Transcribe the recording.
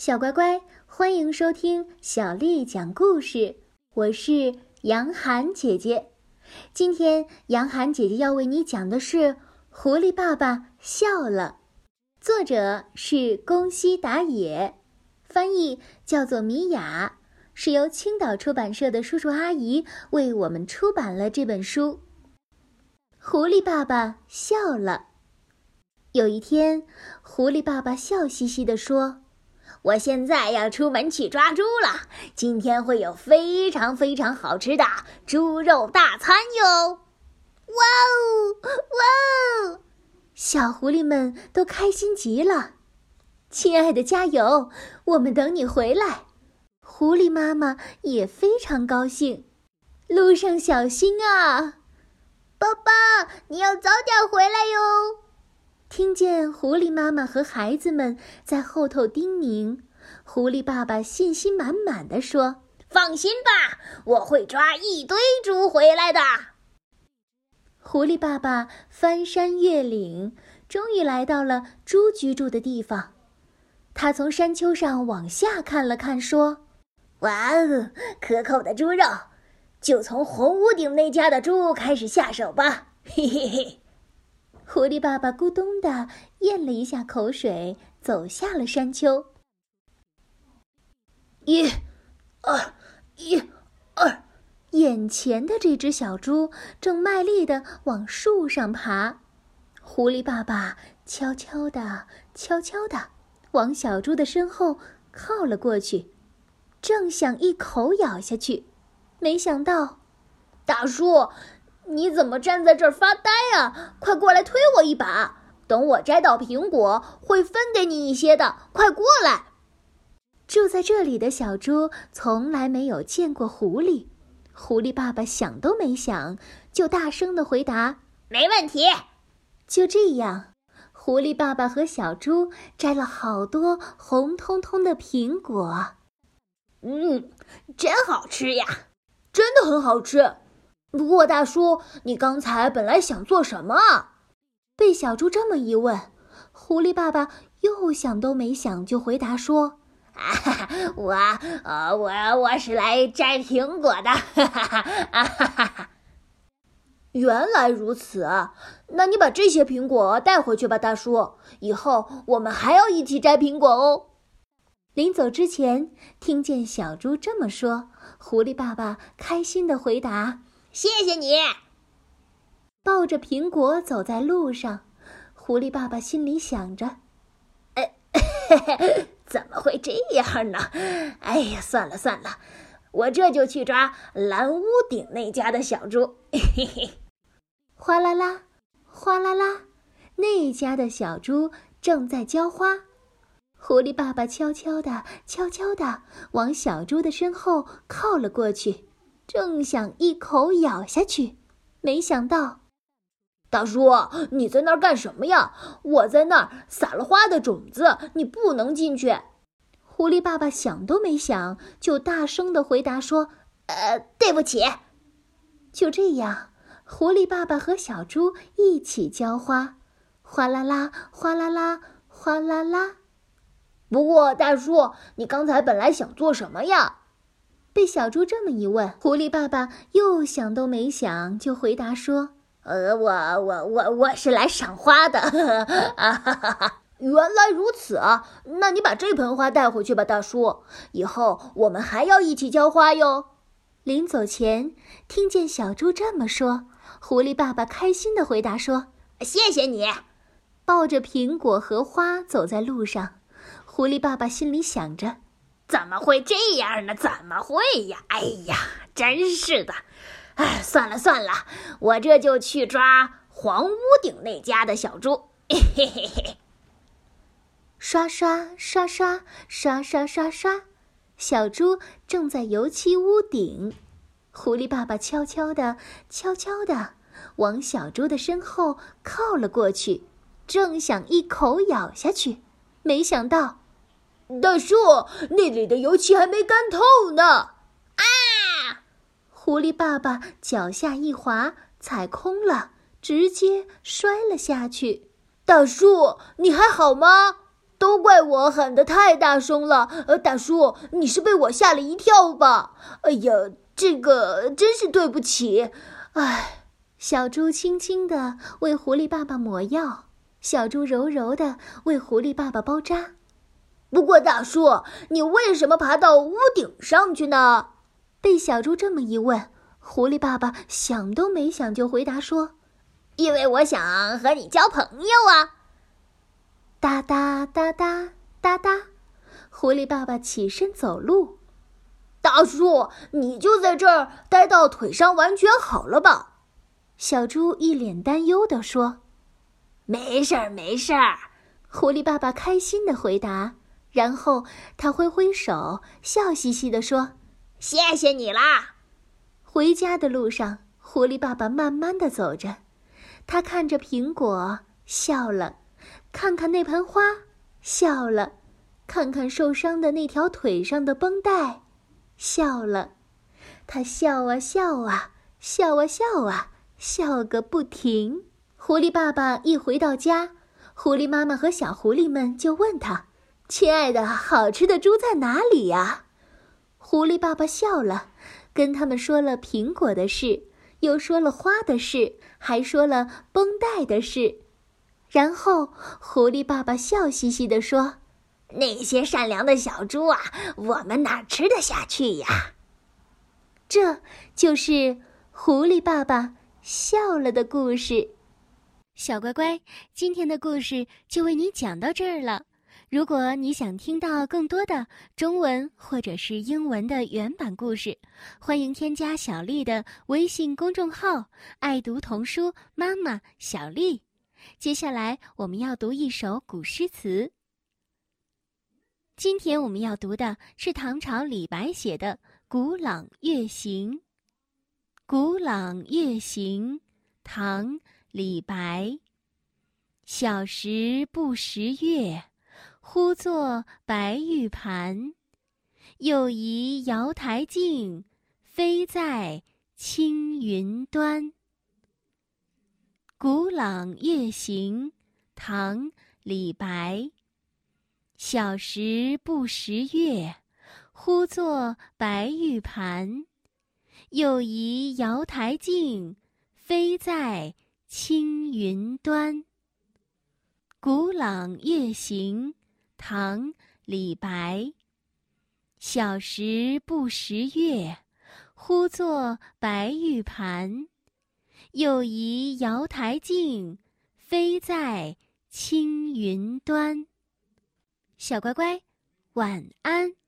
小乖乖，欢迎收听小丽讲故事。我是杨涵姐姐。今天杨涵姐姐要为你讲的是《狐狸爸爸笑了》，作者是宫西达也，翻译叫做米雅，是由青岛出版社的叔叔阿姨为我们出版了这本书。狐狸爸爸笑了。有一天，狐狸爸爸笑嘻嘻地说。我现在要出门去抓猪了，今天会有非常非常好吃的猪肉大餐哟！哇哦，哇哦！小狐狸们都开心极了。亲爱的，加油！我们等你回来。狐狸妈妈也非常高兴。路上小心啊！爸爸，你要早点回来哟。听见狐狸妈妈和孩子们在后头叮咛，狐狸爸爸信心满满的说：“放心吧，我会抓一堆猪回来的。”狐狸爸爸翻山越岭，终于来到了猪居住的地方。他从山丘上往下看了看，说：“哇哦，可口的猪肉！就从红屋顶那家的猪开始下手吧。”嘿嘿嘿。狐狸爸爸咕咚的咽了一下口水，走下了山丘。一、二、一、二，眼前的这只小猪正卖力的往树上爬。狐狸爸爸悄悄的、悄悄的往小猪的身后靠了过去，正想一口咬下去，没想到，大叔。你怎么站在这儿发呆啊？快过来推我一把！等我摘到苹果，会分给你一些的。快过来！住在这里的小猪从来没有见过狐狸。狐狸爸爸想都没想，就大声的回答：“没问题。”就这样，狐狸爸爸和小猪摘了好多红彤彤的苹果。嗯，真好吃呀！真的很好吃。不过，大叔，你刚才本来想做什么？被小猪这么一问，狐狸爸爸又想都没想就回答说：“ 啊，我，呃，我我是来摘苹果的。”哈哈哈哈哈！原来如此，那你把这些苹果带回去吧，大叔。以后我们还要一起摘苹果哦。临走之前，听见小猪这么说，狐狸爸爸开心的回答。谢谢你。抱着苹果走在路上，狐狸爸爸心里想着：“哎，怎么会这样呢？哎呀，算了算了，我这就去抓蓝屋顶那家的小猪。”嘿嘿。哗啦啦，哗啦啦，那家的小猪正在浇花。狐狸爸爸悄悄的、悄悄的往小猪的身后靠了过去。正想一口咬下去，没想到，大叔，你在那儿干什么呀？我在那儿撒了花的种子，你不能进去。狐狸爸爸想都没想，就大声的回答说：“呃，对不起。”就这样，狐狸爸爸和小猪一起浇花，哗啦啦，哗啦啦，哗啦啦。不过，大叔，你刚才本来想做什么呀？被小猪这么一问，狐狸爸爸又想都没想就回答说：“呃，我我我我是来赏花的。”啊哈哈哈！原来如此啊，那你把这盆花带回去吧，大叔。以后我们还要一起浇花哟。临走前，听见小猪这么说，狐狸爸爸开心的回答说：“谢谢你。”抱着苹果和花走在路上，狐狸爸爸心里想着。怎么会这样呢？怎么会呀？哎呀，真是的！哎，算了算了，我这就去抓黄屋顶那家的小猪。嘿嘿嘿！刷刷刷刷刷刷刷刷，小猪正在油漆屋顶。狐狸爸爸悄悄的、悄悄的往小猪的身后靠了过去，正想一口咬下去，没想到。大叔，那里的油漆还没干透呢！啊！狐狸爸爸脚下一滑，踩空了，直接摔了下去。大叔，你还好吗？都怪我喊得太大声了。呃，大叔，你是被我吓了一跳吧？哎呀，这个真是对不起。哎，小猪轻轻地为狐狸爸爸抹药，小猪柔柔地为狐狸爸爸包扎。不过，大叔，你为什么爬到屋顶上去呢？被小猪这么一问，狐狸爸爸想都没想就回答说：“因为我想和你交朋友啊。”哒哒哒哒哒哒，狐狸爸爸起身走路。大叔，你就在这儿待到腿伤完全好了吧？小猪一脸担忧地说：“没事儿，没事儿。”狐狸爸爸开心地回答，然后他挥挥手，笑嘻嘻地说：“谢谢你啦。”回家的路上，狐狸爸爸慢慢地走着，他看着苹果，笑了。看看那盆花，笑了；看看受伤的那条腿上的绷带，笑了。他笑啊笑啊，笑啊笑啊，笑个不停。狐狸爸爸一回到家，狐狸妈妈和小狐狸们就问他：“亲爱的，好吃的猪在哪里呀？”狐狸爸爸笑了，跟他们说了苹果的事，又说了花的事，还说了绷带的事。然后，狐狸爸爸笑嘻嘻地说：“那些善良的小猪啊，我们哪吃得下去呀？”这就是狐狸爸爸笑了的故事。小乖乖，今天的故事就为你讲到这儿了。如果你想听到更多的中文或者是英文的原版故事，欢迎添加小丽的微信公众号“爱读童书妈妈小丽”。接下来我们要读一首古诗词。今天我们要读的是唐朝李白写的《古朗月行》。《古朗月行》，唐·李白。小时不识月，呼作白玉盘。又疑瑶台镜，飞在青云端。《古朗月行》唐·李白。小时不识月，呼作白玉盘。又疑瑶台镜，飞在青云端。《古朗月行》唐·李白。小时不识月，呼作白玉盘。又疑瑶台镜，飞在青云端。小乖乖，晚安。